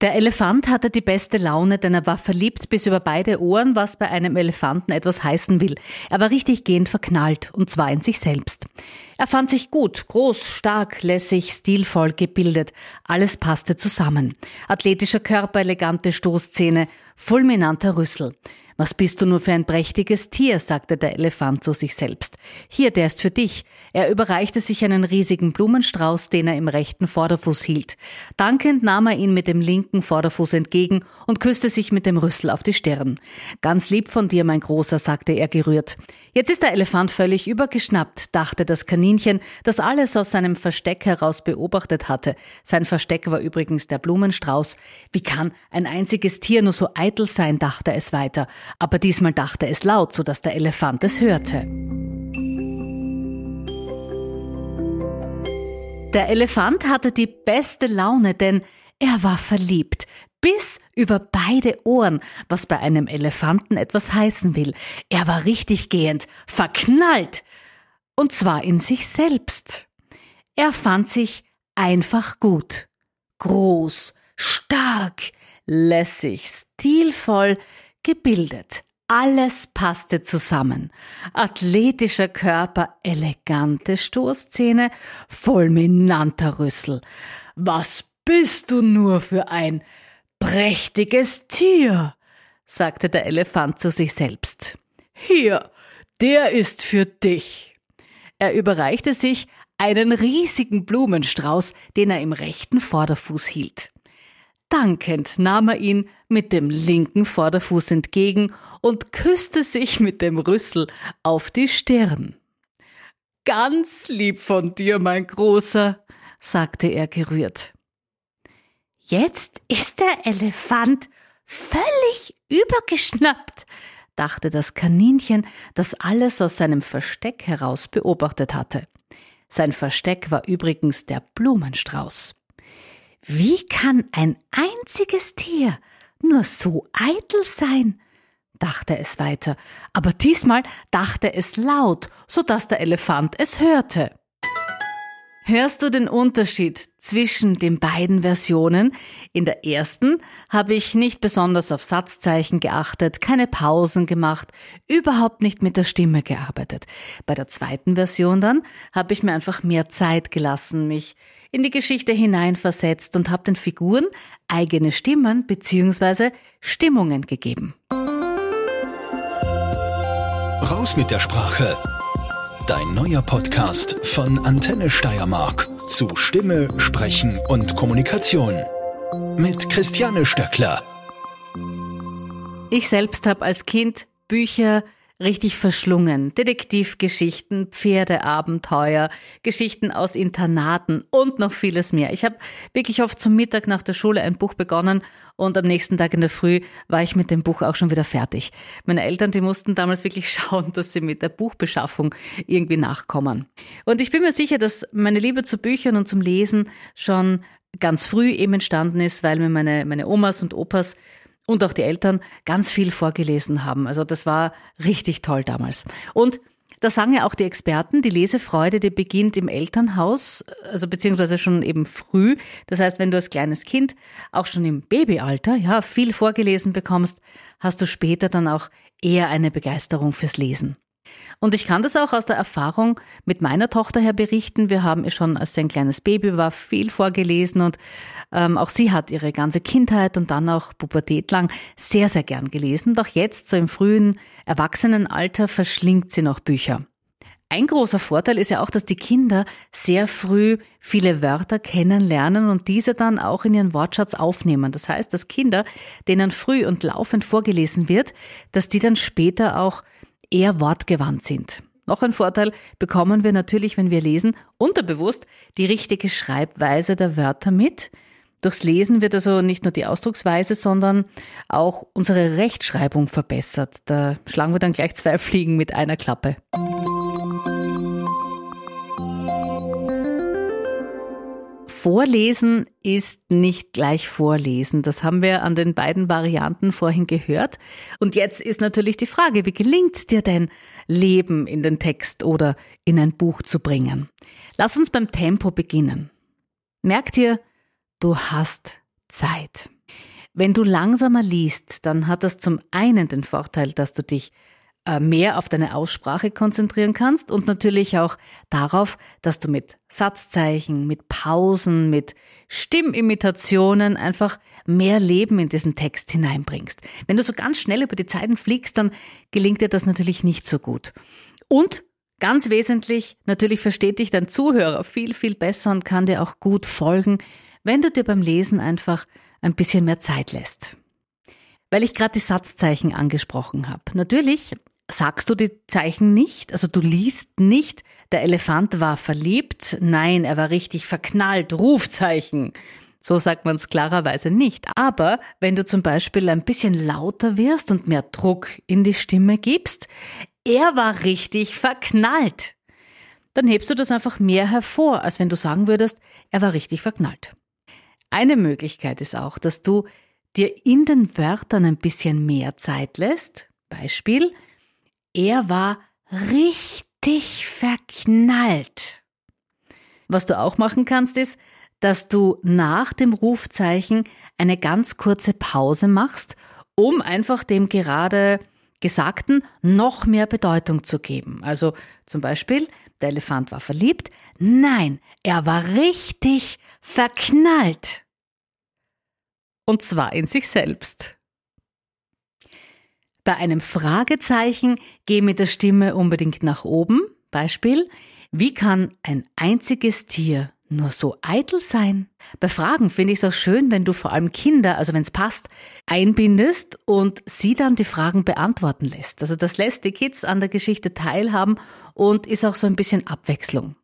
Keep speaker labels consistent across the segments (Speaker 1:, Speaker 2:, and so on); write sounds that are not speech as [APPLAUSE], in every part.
Speaker 1: Der Elefant hatte die beste Laune, denn er war verliebt bis über beide Ohren, was bei einem Elefanten etwas heißen will. Er war richtig gehend verknallt, und zwar in sich selbst. Er fand sich gut, groß, stark, lässig, stilvoll, gebildet. Alles passte zusammen. Athletischer Körper, elegante Stoßzähne, fulminanter Rüssel. Was bist du nur für ein prächtiges Tier, sagte der Elefant zu sich selbst. Hier, der ist für dich. Er überreichte sich einen riesigen Blumenstrauß, den er im rechten Vorderfuß hielt. Dankend nahm er ihn mit dem linken Vorderfuß entgegen und küsste sich mit dem Rüssel auf die Stirn. Ganz lieb von dir, mein Großer, sagte er gerührt. Jetzt ist der Elefant völlig übergeschnappt, dachte das Kaninchen, das alles aus seinem Versteck heraus beobachtet hatte. Sein Versteck war übrigens der Blumenstrauß. Wie kann ein einziges Tier nur so eitel sein, dachte es weiter aber diesmal dachte es laut, so dass der Elefant es hörte. Der Elefant hatte die beste Laune, denn er war verliebt, bis über beide Ohren, was bei einem Elefanten etwas heißen will. Er war richtig gehend, verknallt, und zwar in sich selbst. Er fand sich einfach gut, groß, stark, lässig, stilvoll, gebildet. Alles passte zusammen. Athletischer Körper, elegante Stoßzähne, fulminanter Rüssel. Was bist du nur für ein prächtiges Tier, sagte der Elefant zu sich selbst. Hier, der ist für dich. Er überreichte sich einen riesigen Blumenstrauß, den er im rechten Vorderfuß hielt. Dankend nahm er ihn mit dem linken Vorderfuß entgegen und küsste sich mit dem Rüssel auf die Stirn. Ganz lieb von dir, mein Großer, sagte er gerührt. Jetzt ist der Elefant völlig übergeschnappt, dachte das Kaninchen, das alles aus seinem Versteck heraus beobachtet hatte. Sein Versteck war übrigens der Blumenstrauß. Wie kann ein einziges Tier nur so eitel sein? dachte es weiter, aber diesmal dachte es laut, so dass der Elefant es hörte. Hörst du den Unterschied zwischen den beiden Versionen? In der ersten habe ich nicht besonders auf Satzzeichen geachtet, keine Pausen gemacht, überhaupt nicht mit der Stimme gearbeitet. Bei der zweiten Version dann habe ich mir einfach mehr Zeit gelassen, mich in die Geschichte hineinversetzt und habe den Figuren eigene Stimmen bzw. Stimmungen gegeben.
Speaker 2: Raus mit der Sprache. Dein neuer Podcast von Antenne Steiermark zu Stimme, Sprechen und Kommunikation. Mit Christiane Stöckler.
Speaker 1: Ich selbst habe als Kind Bücher richtig verschlungen. Detektivgeschichten, Pferdeabenteuer, Geschichten aus Internaten und noch vieles mehr. Ich habe wirklich oft zum Mittag nach der Schule ein Buch begonnen und am nächsten Tag in der Früh war ich mit dem Buch auch schon wieder fertig. Meine Eltern, die mussten damals wirklich [LAUGHS] schauen, dass sie mit der Buchbeschaffung irgendwie nachkommen. Und ich bin mir sicher, dass meine Liebe zu Büchern und zum Lesen schon ganz früh eben entstanden ist, weil mir meine, meine Omas und Opas und auch die Eltern ganz viel vorgelesen haben. Also das war richtig toll damals. Und da sagen ja auch die Experten, die Lesefreude, die beginnt im Elternhaus, also beziehungsweise schon eben früh. Das heißt, wenn du als kleines Kind auch schon im Babyalter, ja, viel vorgelesen bekommst, hast du später dann auch eher eine Begeisterung fürs Lesen. Und ich kann das auch aus der Erfahrung mit meiner Tochter her berichten. Wir haben ihr schon, als sie ein kleines Baby war, viel vorgelesen und ähm, auch sie hat ihre ganze Kindheit und dann auch Pubertät lang sehr, sehr gern gelesen. Doch jetzt, so im frühen Erwachsenenalter, verschlingt sie noch Bücher. Ein großer Vorteil ist ja auch, dass die Kinder sehr früh viele Wörter kennenlernen und diese dann auch in ihren Wortschatz aufnehmen. Das heißt, dass Kinder, denen früh und laufend vorgelesen wird, dass die dann später auch eher wortgewandt sind. Noch ein Vorteil bekommen wir natürlich, wenn wir lesen, unterbewusst die richtige Schreibweise der Wörter mit. Durchs Lesen wird also nicht nur die Ausdrucksweise, sondern auch unsere Rechtschreibung verbessert. Da schlagen wir dann gleich zwei Fliegen mit einer Klappe. Vorlesen ist nicht gleich Vorlesen. Das haben wir an den beiden Varianten vorhin gehört. Und jetzt ist natürlich die Frage, wie gelingt dir denn, Leben in den Text oder in ein Buch zu bringen? Lass uns beim Tempo beginnen. Merkt ihr, du hast Zeit. Wenn du langsamer liest, dann hat das zum einen den Vorteil, dass du dich mehr auf deine Aussprache konzentrieren kannst und natürlich auch darauf, dass du mit Satzzeichen, mit Pausen, mit Stimmimitationen einfach mehr Leben in diesen Text hineinbringst. Wenn du so ganz schnell über die Zeiten fliegst, dann gelingt dir das natürlich nicht so gut. Und ganz wesentlich, natürlich versteht dich dein Zuhörer viel, viel besser und kann dir auch gut folgen, wenn du dir beim Lesen einfach ein bisschen mehr Zeit lässt. Weil ich gerade die Satzzeichen angesprochen habe. Natürlich sagst du die Zeichen nicht, also du liest nicht, der Elefant war verliebt, nein, er war richtig verknallt, Rufzeichen. So sagt man es klarerweise nicht. Aber wenn du zum Beispiel ein bisschen lauter wirst und mehr Druck in die Stimme gibst, er war richtig verknallt, dann hebst du das einfach mehr hervor, als wenn du sagen würdest, er war richtig verknallt. Eine Möglichkeit ist auch, dass du dir in den Wörtern ein bisschen mehr Zeit lässt. Beispiel, er war richtig verknallt. Was du auch machen kannst, ist, dass du nach dem Rufzeichen eine ganz kurze Pause machst, um einfach dem gerade Gesagten noch mehr Bedeutung zu geben. Also zum Beispiel, der Elefant war verliebt. Nein, er war richtig verknallt. Und zwar in sich selbst. Bei einem Fragezeichen geh mit der Stimme unbedingt nach oben. Beispiel, wie kann ein einziges Tier nur so eitel sein? Bei Fragen finde ich es auch schön, wenn du vor allem Kinder, also wenn es passt, einbindest und sie dann die Fragen beantworten lässt. Also das lässt die Kids an der Geschichte teilhaben und ist auch so ein bisschen Abwechslung.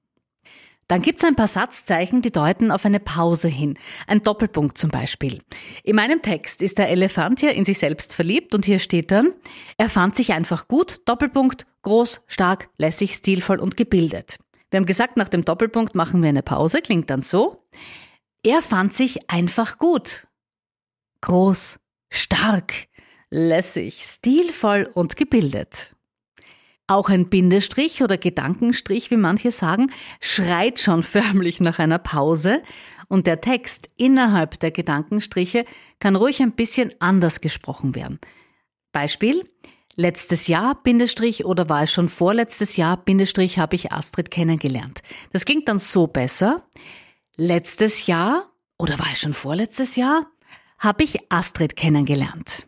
Speaker 1: Dann gibt es ein paar Satzzeichen, die deuten auf eine Pause hin. Ein Doppelpunkt zum Beispiel. In meinem Text ist der Elefant hier in sich selbst verliebt und hier steht dann, er fand sich einfach gut, Doppelpunkt, groß, stark, lässig, stilvoll und gebildet. Wir haben gesagt, nach dem Doppelpunkt machen wir eine Pause, klingt dann so. Er fand sich einfach gut. Groß, stark, lässig, stilvoll und gebildet. Auch ein Bindestrich oder Gedankenstrich, wie manche sagen, schreit schon förmlich nach einer Pause und der Text innerhalb der Gedankenstriche kann ruhig ein bisschen anders gesprochen werden. Beispiel, letztes Jahr, Bindestrich, oder war es schon vorletztes Jahr, Bindestrich, habe ich Astrid kennengelernt. Das klingt dann so besser. Letztes Jahr, oder war es schon vorletztes Jahr, habe ich Astrid kennengelernt.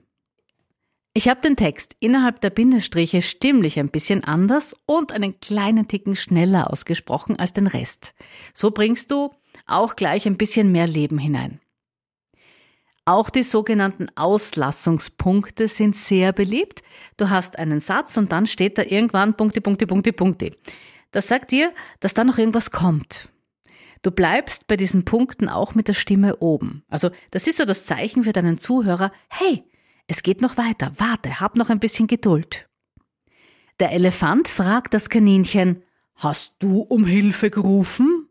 Speaker 1: Ich habe den Text innerhalb der Bindestriche stimmlich ein bisschen anders und einen kleinen Ticken schneller ausgesprochen als den Rest. So bringst du auch gleich ein bisschen mehr Leben hinein. Auch die sogenannten Auslassungspunkte sind sehr beliebt. Du hast einen Satz und dann steht da irgendwann Punkte, Punkte, Punkte, Punkte. Das sagt dir, dass da noch irgendwas kommt. Du bleibst bei diesen Punkten auch mit der Stimme oben. Also das ist so das Zeichen für deinen Zuhörer, hey, es geht noch weiter. Warte, hab noch ein bisschen Geduld. Der Elefant fragt das Kaninchen, Hast du um Hilfe gerufen?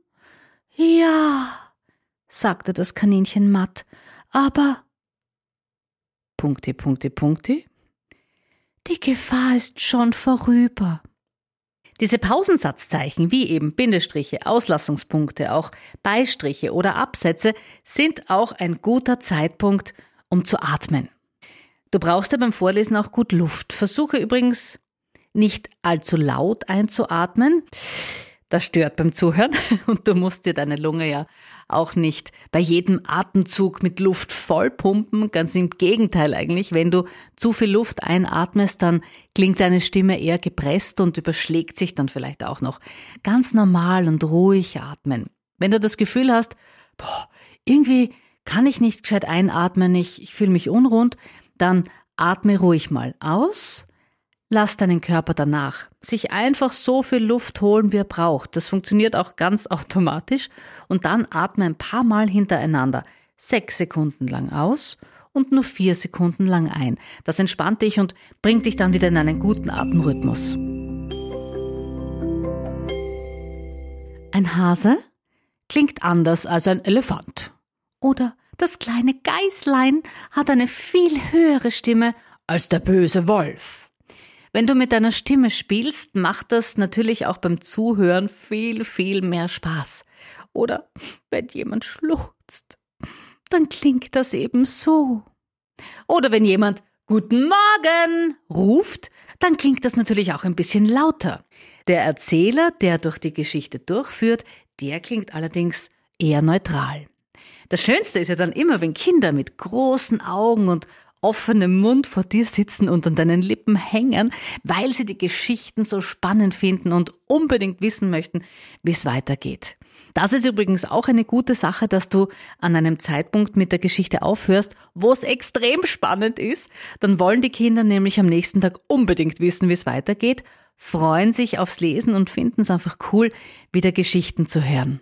Speaker 1: Ja, sagte das Kaninchen matt, aber Punkte, Punkte, Punkte. Die Gefahr ist schon vorüber. Diese Pausensatzzeichen wie eben Bindestriche, Auslassungspunkte, auch Beistriche oder Absätze sind auch ein guter Zeitpunkt, um zu atmen. Du brauchst ja beim Vorlesen auch gut Luft. Versuche übrigens nicht allzu laut einzuatmen. Das stört beim Zuhören [LAUGHS] und du musst dir deine Lunge ja auch nicht bei jedem Atemzug mit Luft vollpumpen. Ganz im Gegenteil eigentlich. Wenn du zu viel Luft einatmest, dann klingt deine Stimme eher gepresst und überschlägt sich dann vielleicht auch noch. Ganz normal und ruhig atmen. Wenn du das Gefühl hast, boah, irgendwie kann ich nicht gescheit einatmen, ich, ich fühle mich unrund, dann atme ruhig mal aus. Lass deinen Körper danach sich einfach so viel Luft holen, wie er braucht. Das funktioniert auch ganz [LAUGHS] automatisch. Und dann atme ein paar Mal hintereinander. Sechs Sekunden lang aus und nur vier Sekunden lang ein. Das entspannt dich und bringt dich dann wieder in einen guten Atemrhythmus. Ein Hase klingt anders als ein Elefant. Oder das kleine Geißlein hat eine viel höhere Stimme als der böse Wolf. Wenn du mit deiner Stimme spielst, macht das natürlich auch beim Zuhören viel, viel mehr Spaß. Oder wenn jemand schluchzt, dann klingt das eben so. Oder wenn jemand Guten Morgen ruft, dann klingt das natürlich auch ein bisschen lauter. Der Erzähler, der durch die Geschichte durchführt, der klingt allerdings eher neutral. Das Schönste ist ja dann immer, wenn Kinder mit großen Augen und offenem Mund vor dir sitzen und an deinen Lippen hängen, weil sie die Geschichten so spannend finden und unbedingt wissen möchten, wie es weitergeht. Das ist übrigens auch eine gute Sache, dass du an einem Zeitpunkt mit der Geschichte aufhörst, wo es extrem spannend ist. Dann wollen die Kinder nämlich am nächsten Tag unbedingt wissen, wie es weitergeht, freuen sich aufs Lesen und finden es einfach cool, wieder Geschichten zu hören.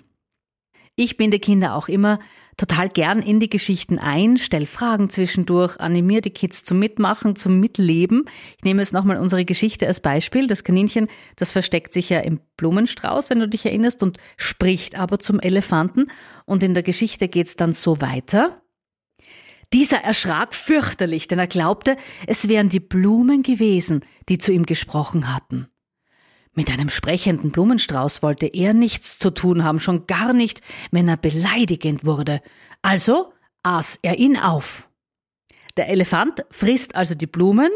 Speaker 1: Ich binde Kinder auch immer total gern in die Geschichten ein, stell Fragen zwischendurch, animiere die Kids zum Mitmachen, zum Mitleben. Ich nehme jetzt nochmal unsere Geschichte als Beispiel. Das Kaninchen, das versteckt sich ja im Blumenstrauß, wenn du dich erinnerst, und spricht aber zum Elefanten. Und in der Geschichte geht's dann so weiter. Dieser erschrak fürchterlich, denn er glaubte, es wären die Blumen gewesen, die zu ihm gesprochen hatten. Mit einem sprechenden Blumenstrauß wollte er nichts zu tun haben, schon gar nicht, wenn er beleidigend wurde. Also aß er ihn auf. Der Elefant frisst also die Blumen,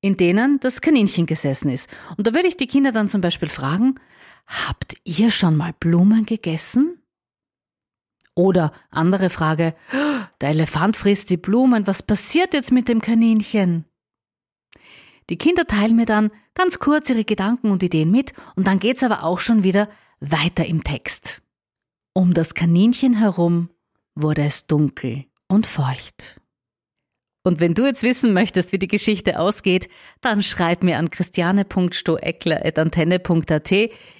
Speaker 1: in denen das Kaninchen gesessen ist. Und da würde ich die Kinder dann zum Beispiel fragen, habt ihr schon mal Blumen gegessen? Oder andere Frage, der Elefant frisst die Blumen, was passiert jetzt mit dem Kaninchen? Die Kinder teilen mir dann ganz kurz ihre Gedanken und Ideen mit und dann geht's aber auch schon wieder weiter im Text. Um das Kaninchen herum wurde es dunkel und feucht. Und wenn du jetzt wissen möchtest, wie die Geschichte ausgeht, dann schreib mir an christiane.stoeckler.antenne.at.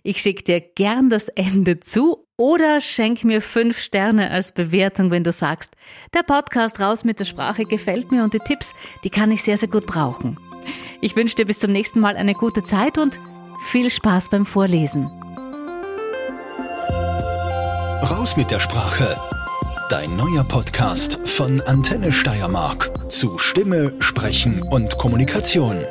Speaker 1: Ich schicke dir gern das Ende zu oder schenk mir fünf Sterne als Bewertung, wenn du sagst, der Podcast raus mit der Sprache gefällt mir und die Tipps, die kann ich sehr, sehr gut brauchen. Ich wünsche dir bis zum nächsten Mal eine gute Zeit und viel Spaß beim Vorlesen.
Speaker 2: Raus mit der Sprache. Dein neuer Podcast von Antenne Steiermark zu Stimme, Sprechen und Kommunikation.